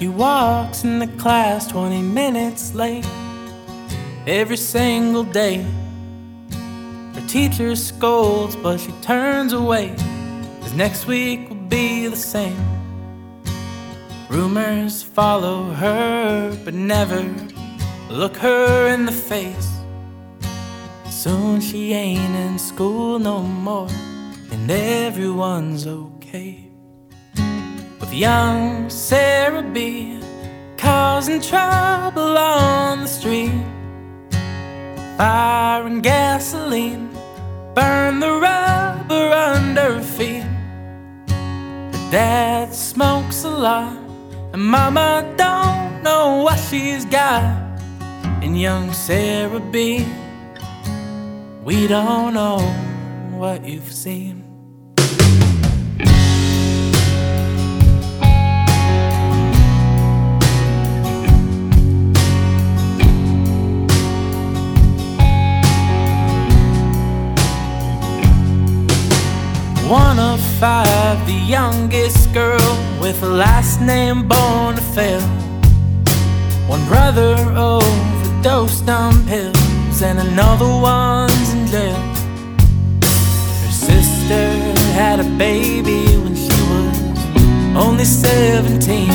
She walks in the class 20 minutes late every single day. Her teacher scolds, but she turns away, cause next week will be the same. Rumors follow her, but never look her in the face. Soon she ain't in school no more, and everyone's okay. Young Sarah B causing trouble on the street. Fire and gasoline burn the rubber under her feet. Her dad smokes a lot, and mama don't know what she's got. And young Sarah B, we don't know what you've seen. One of five, the youngest girl with a last name born to fail. One brother overdosed on pills, and another one's in jail. Her sister had a baby when she was only 17.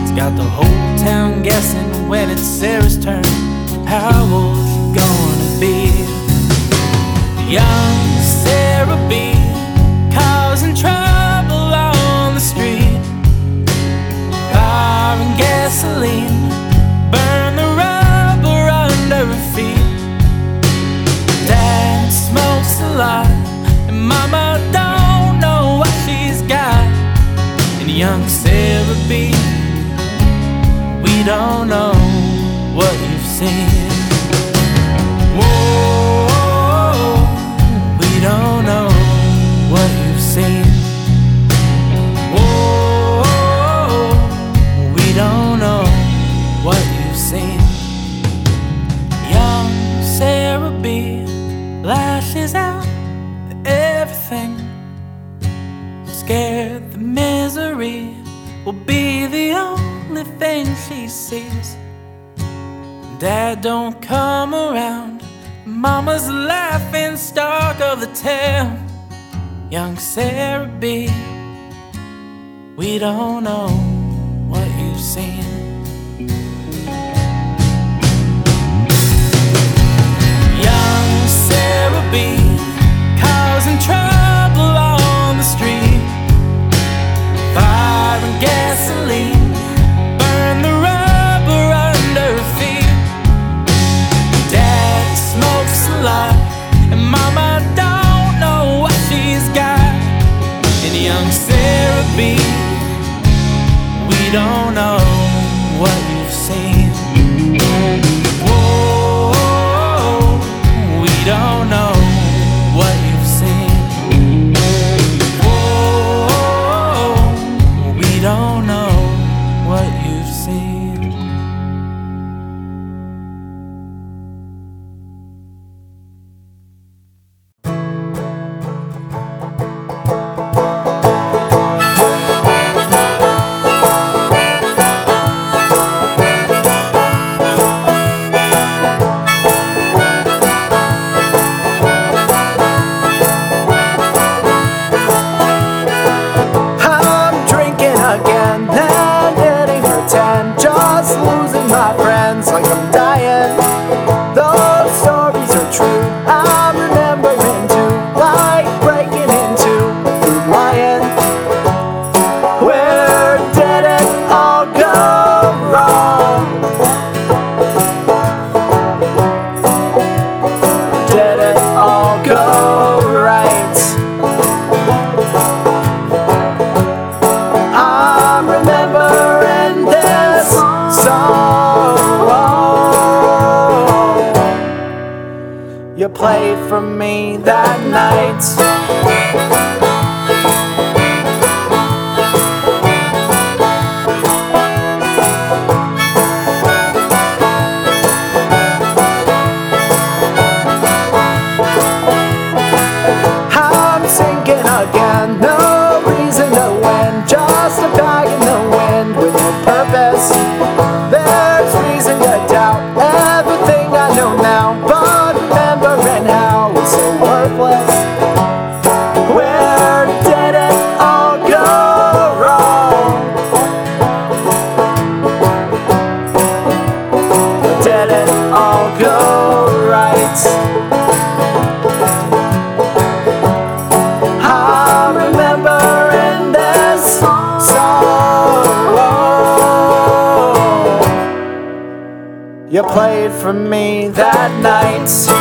It's got the whole town guessing when it's Sarah's turn. How old she gonna be? Young Sarah B gasoline burn the rubber under her feet. Dad smokes a lot, and Mama don't know what she's got. And young Sarah B, we don't know what you've seen. Dad don't come around. Mama's laughing stock of the town. Young Sarah B, we don't know what you've seen. Young Sarah B, causing trouble on the street. Fire and gasoline let it all go right. I remember in this song you played for me that night.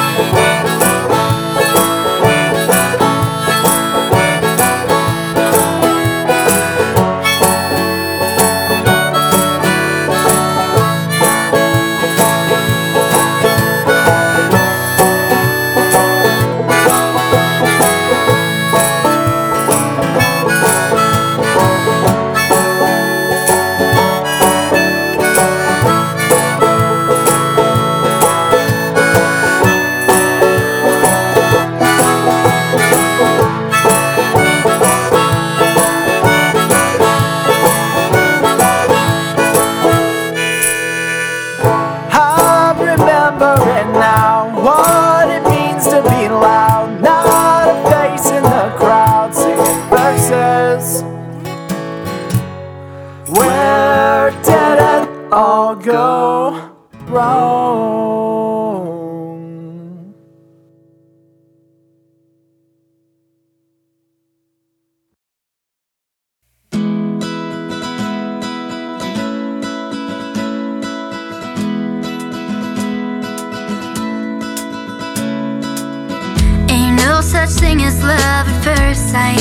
such thing as love at first sight.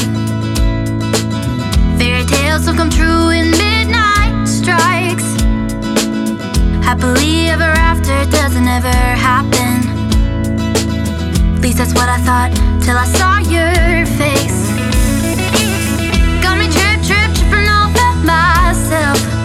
Fairy tales will come true when midnight strikes. Happily ever after doesn't ever happen. At least that's what I thought till I saw your face. Got me trip, trip, tripping over myself.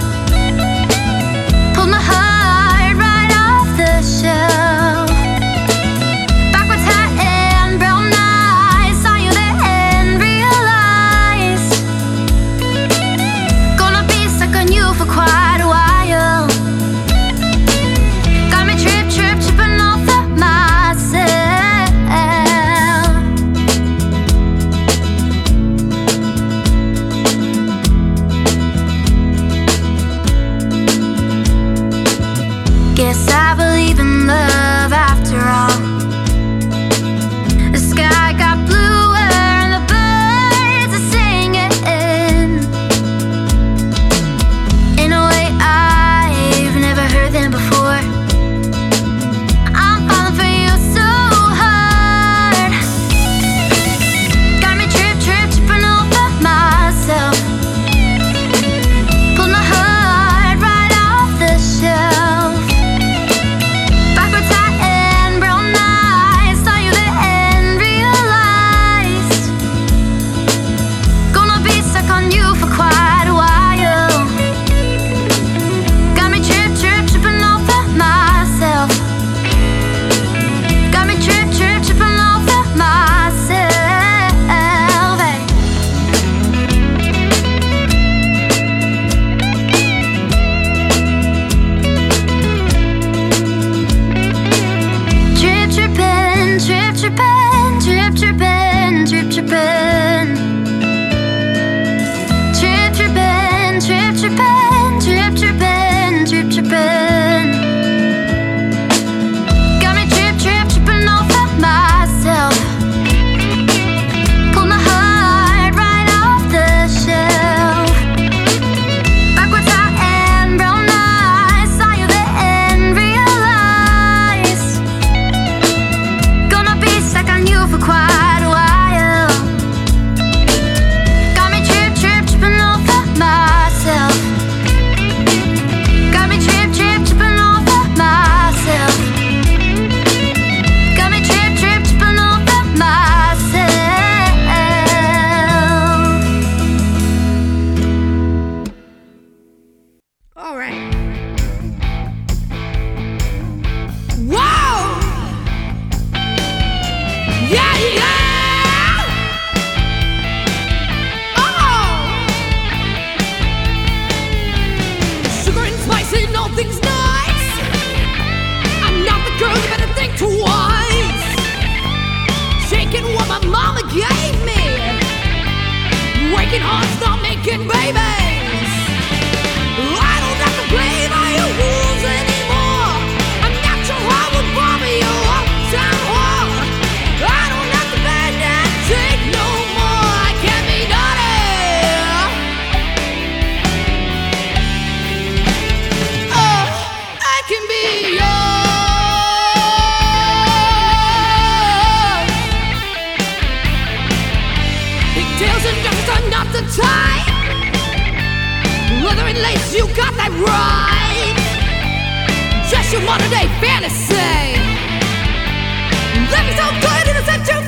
Let me so good in the center.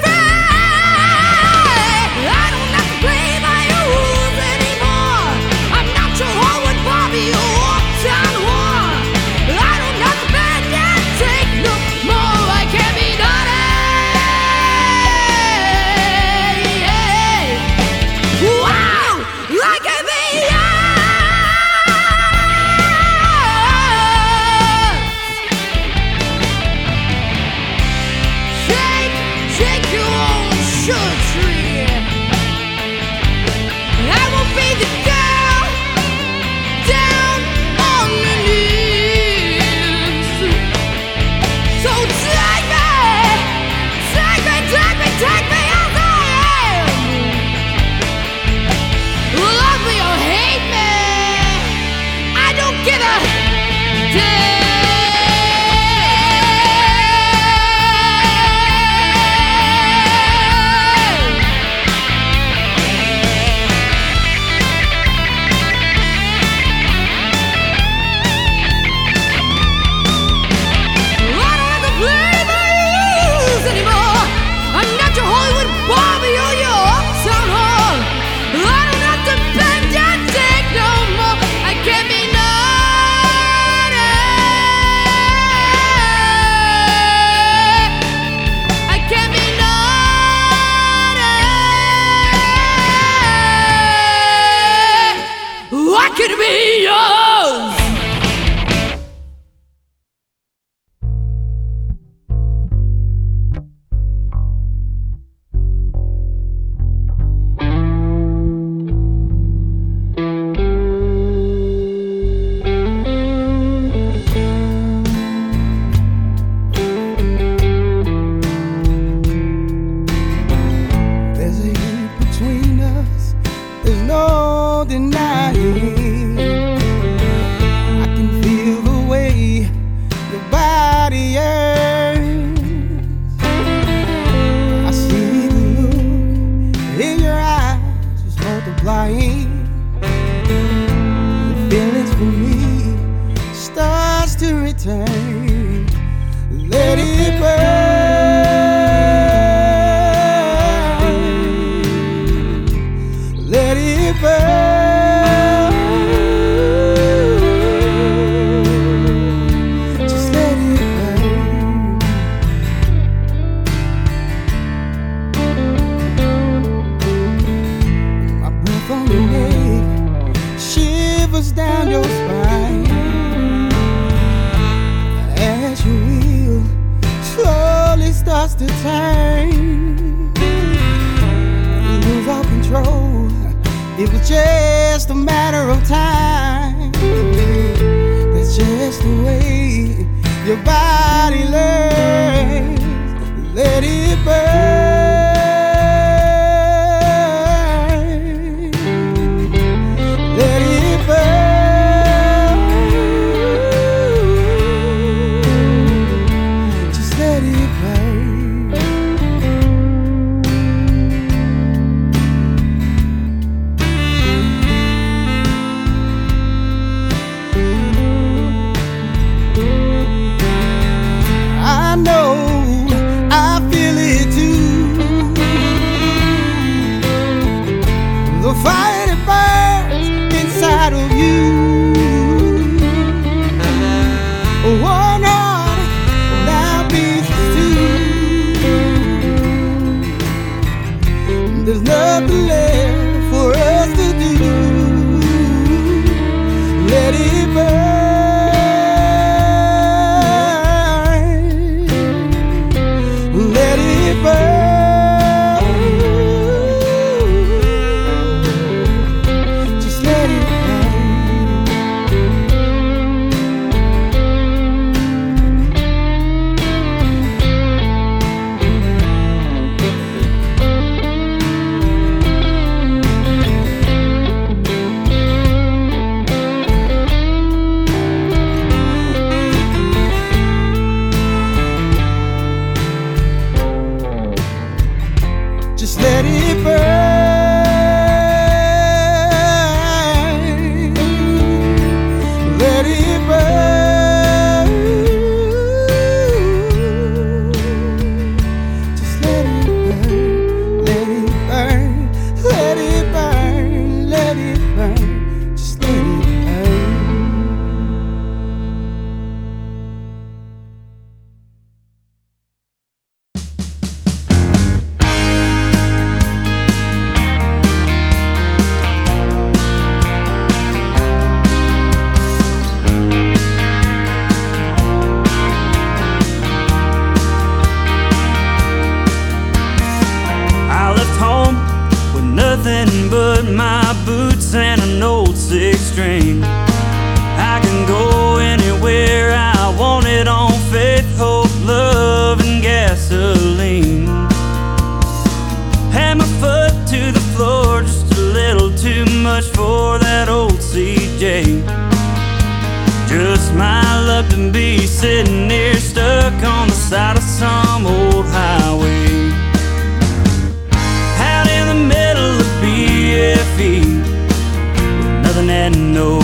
your body lays, let it burn. my boots and an old six string. I can go anywhere I want it on faith, hope, love, and gasoline. Had my foot to the floor just a little too much for that old CJ. Just my luck to be sitting here stuck on the side of some old know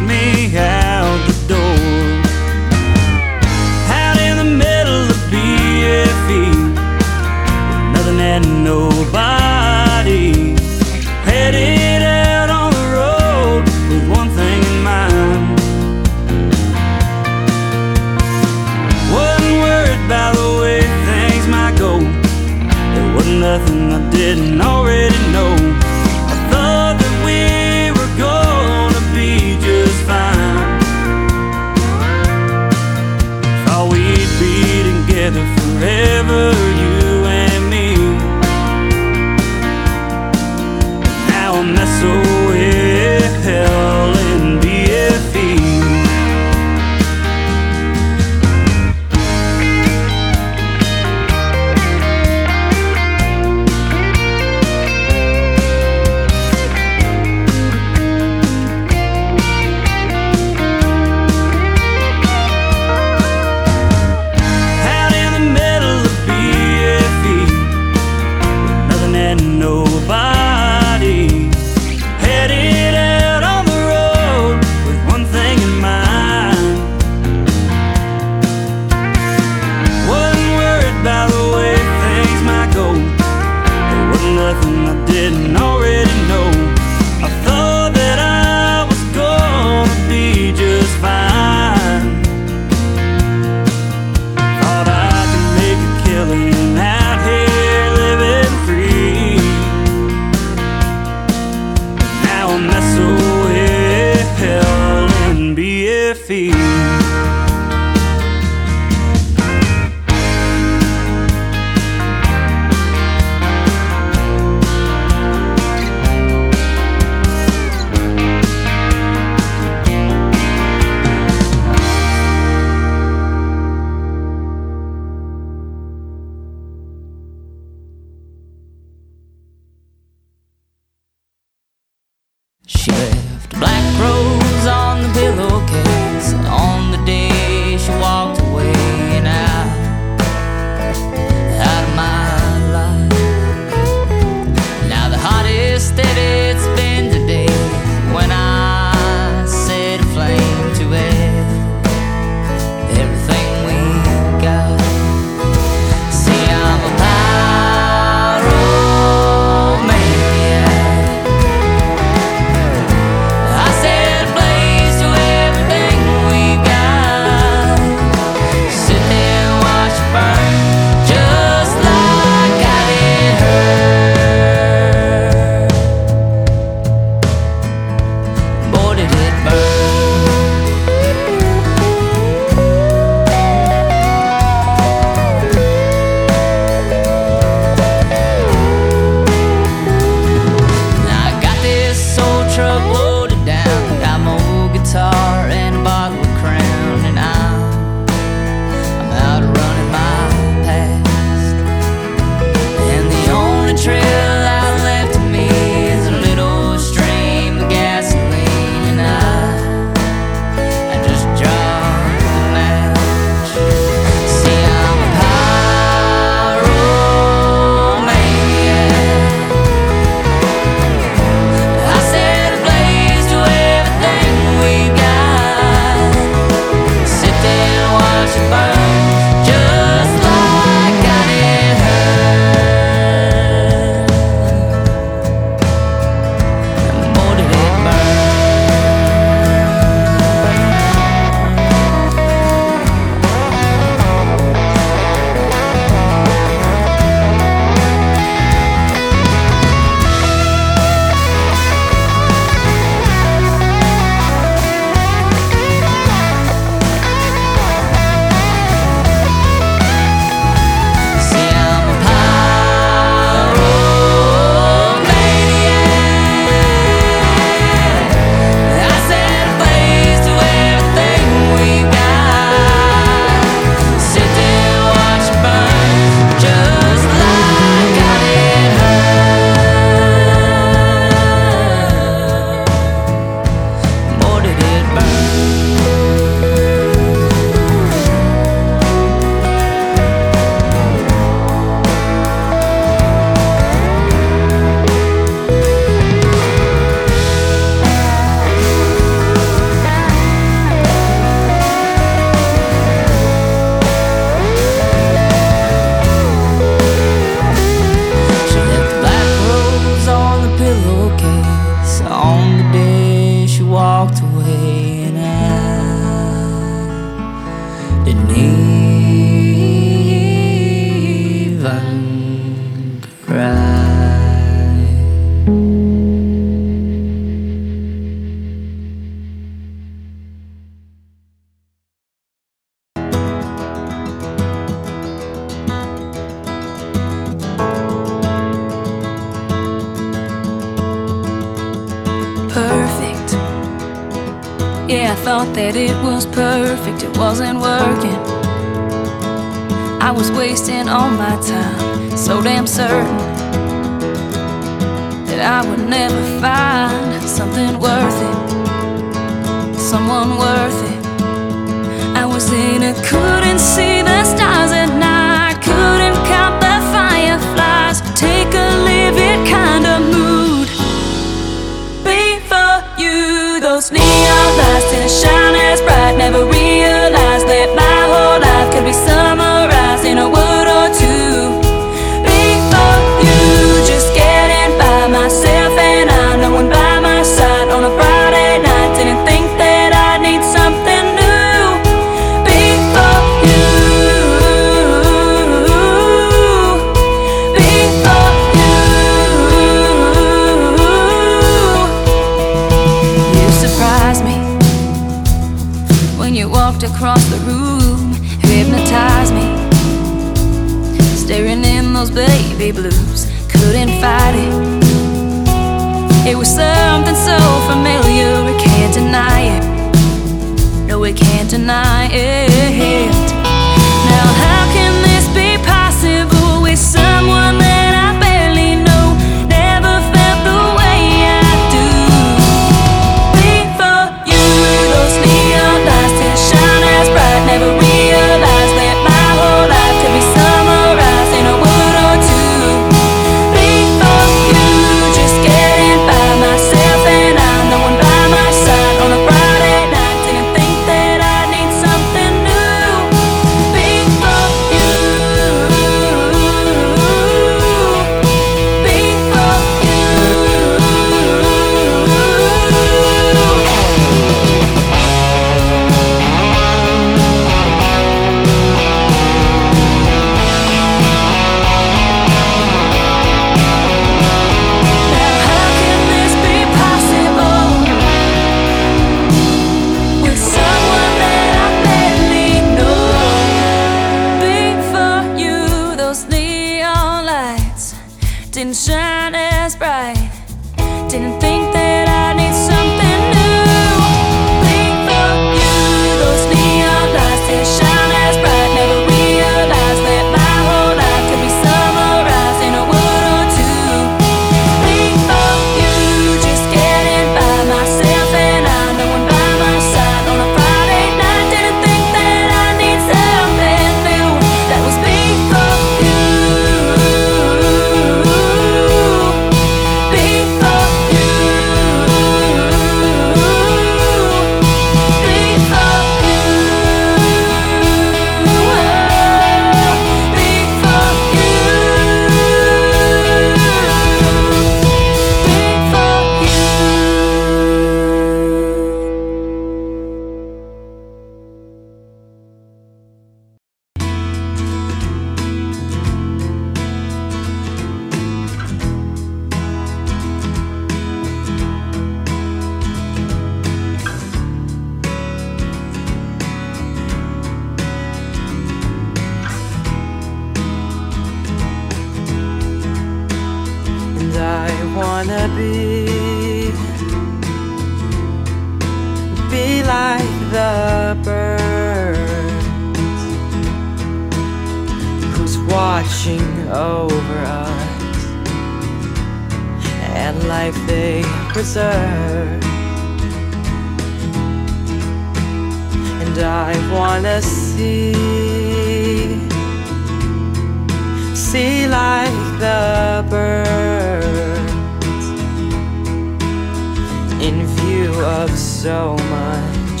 so much,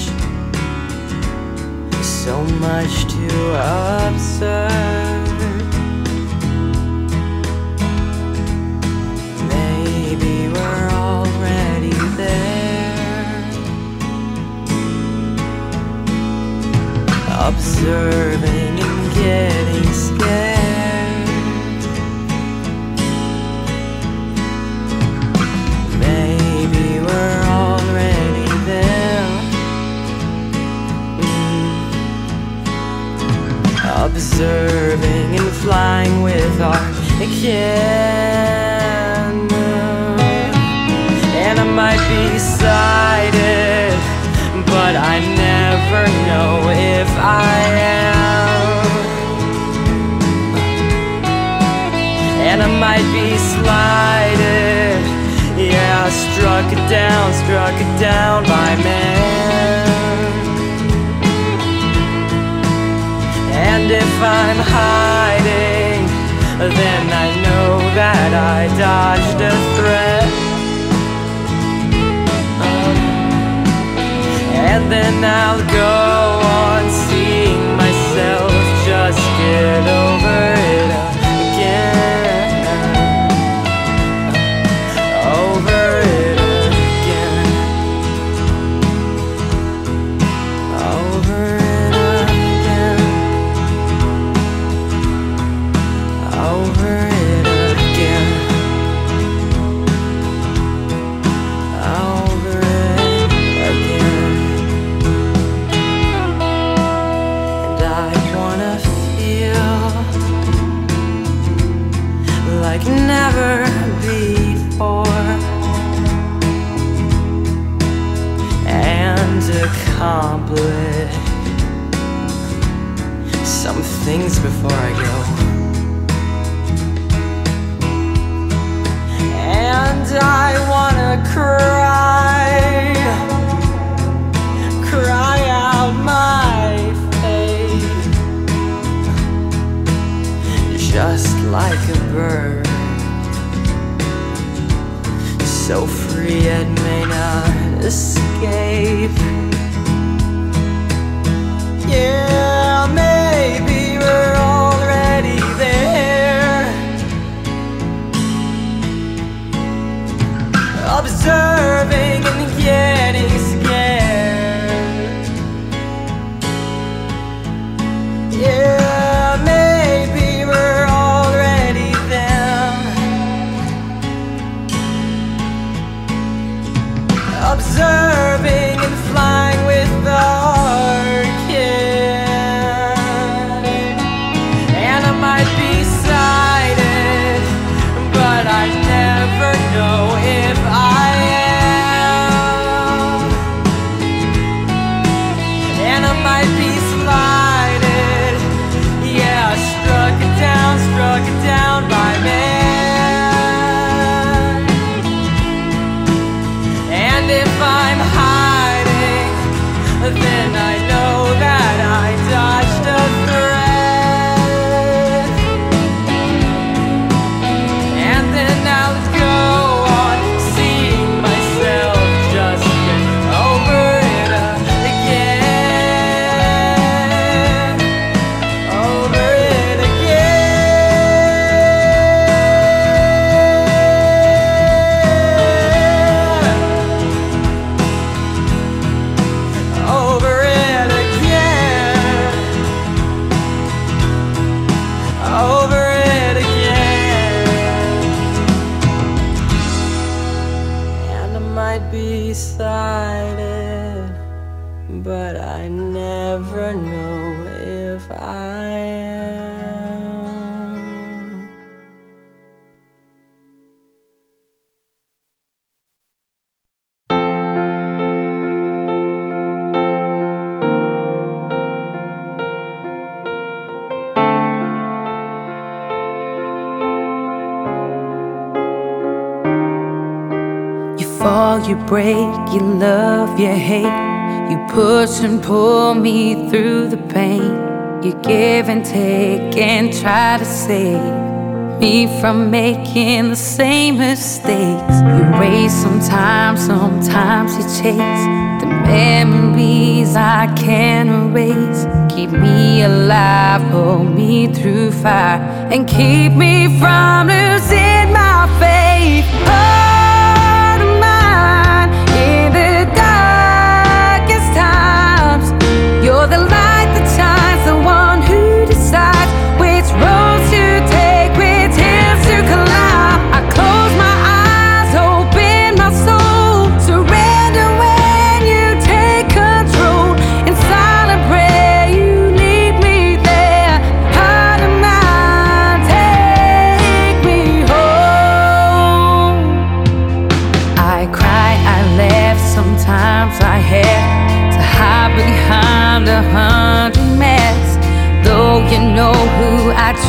so much to observe. Maybe we're already there. Observe. Observing and flying with our kin. And I might be sighted, but I never know if I am. And I might be slighted, yeah, struck it down, struck it down by man. And if I'm hiding, then I know that I dodged a threat. Um, and then I'll go on seeing myself just get over accomplish some things before I go. And I wanna cry, cry out my fate, just like a bird, so free it may not escape. Yeah, maybe we're already there. observing and getting you break, you love, you hate. You push and pull me through the pain. You give and take and try to save me from making the same mistakes. You race sometimes, sometimes you chase the memories I can't erase. Keep me alive, hold me through fire, and keep me from losing my faith. Heart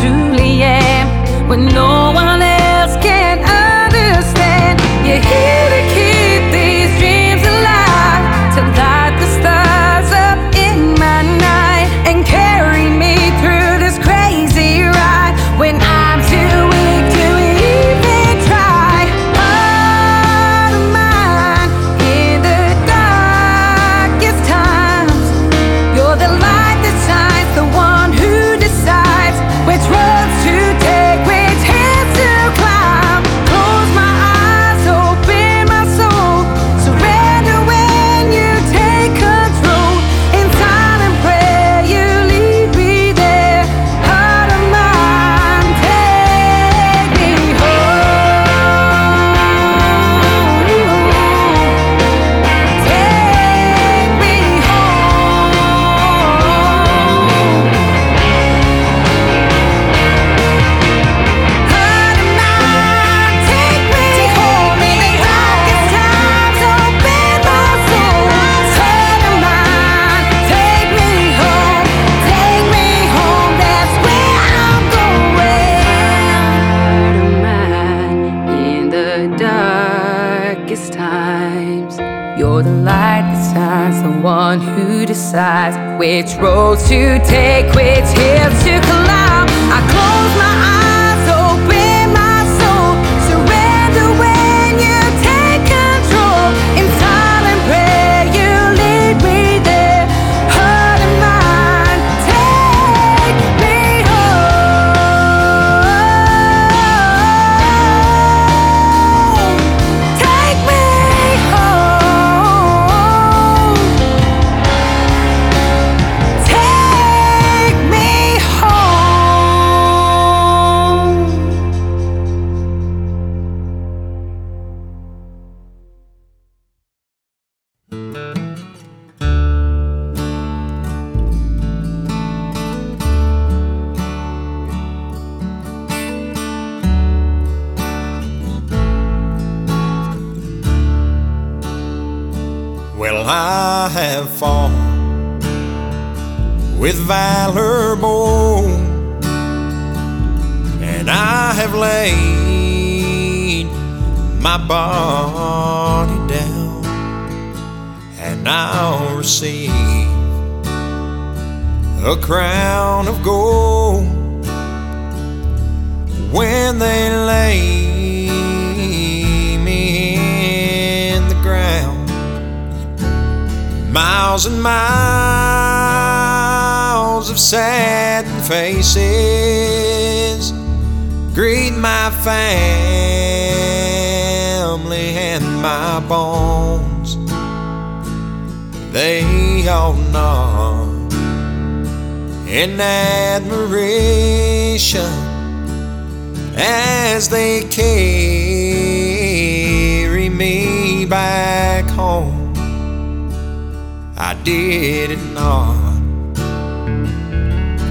truly am when no one greet my family and my bones. They all know in admiration as they carry me back home. I did it not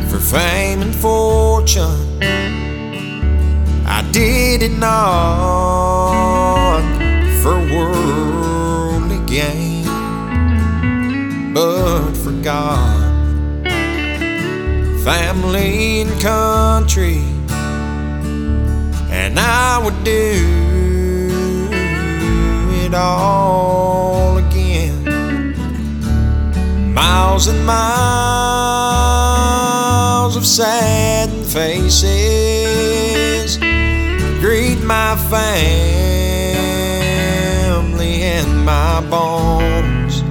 for fame and fortune did it not for worldly gain, but for God, family, and country. And I would do it all again. Miles and miles of sad faces treat my family and my bones.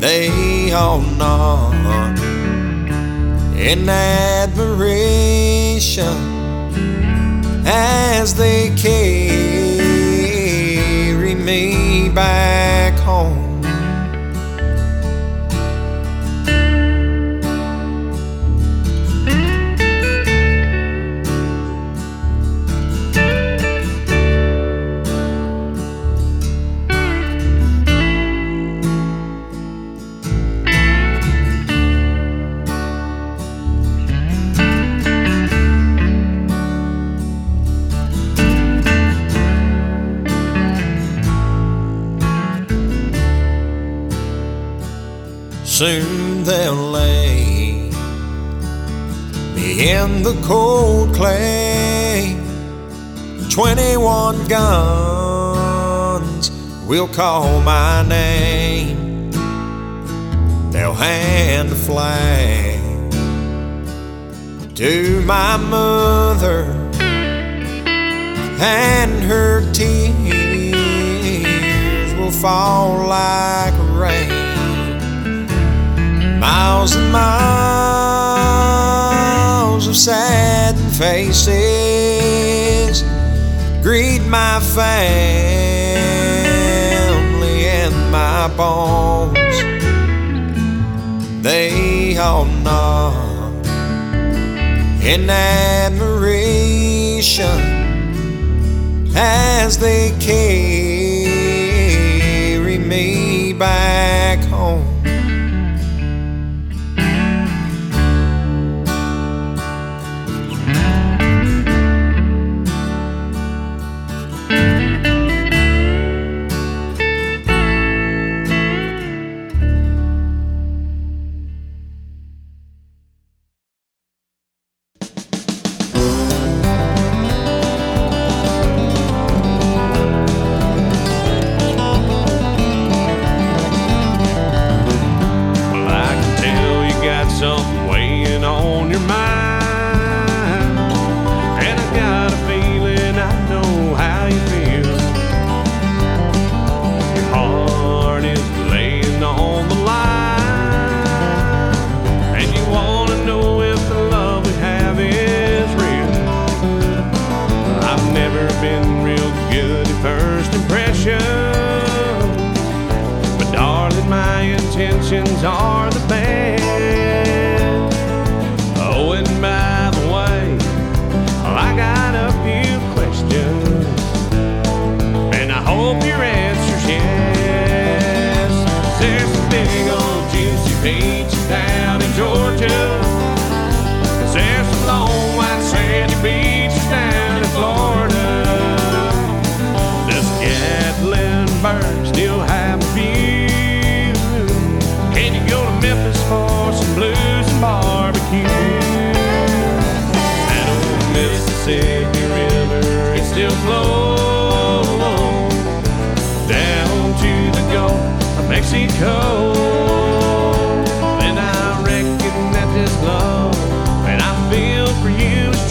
They all nod in admiration as they carry me back home. they'll call my name. They'll hand a flag to my mother and her tears will fall like rain miles and miles of sad faces greet my face my bones, they all numb in admiration as they carry me back.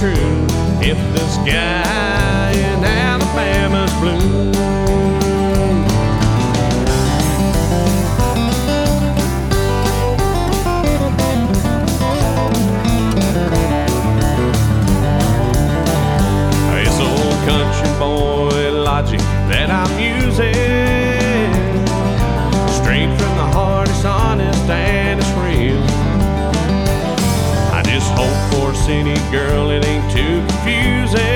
true if the sky in Alabama's blue. It's old country boy logic that I'm using, straight from the heart, it's honest and it's real. I just hope for a city girl confusing.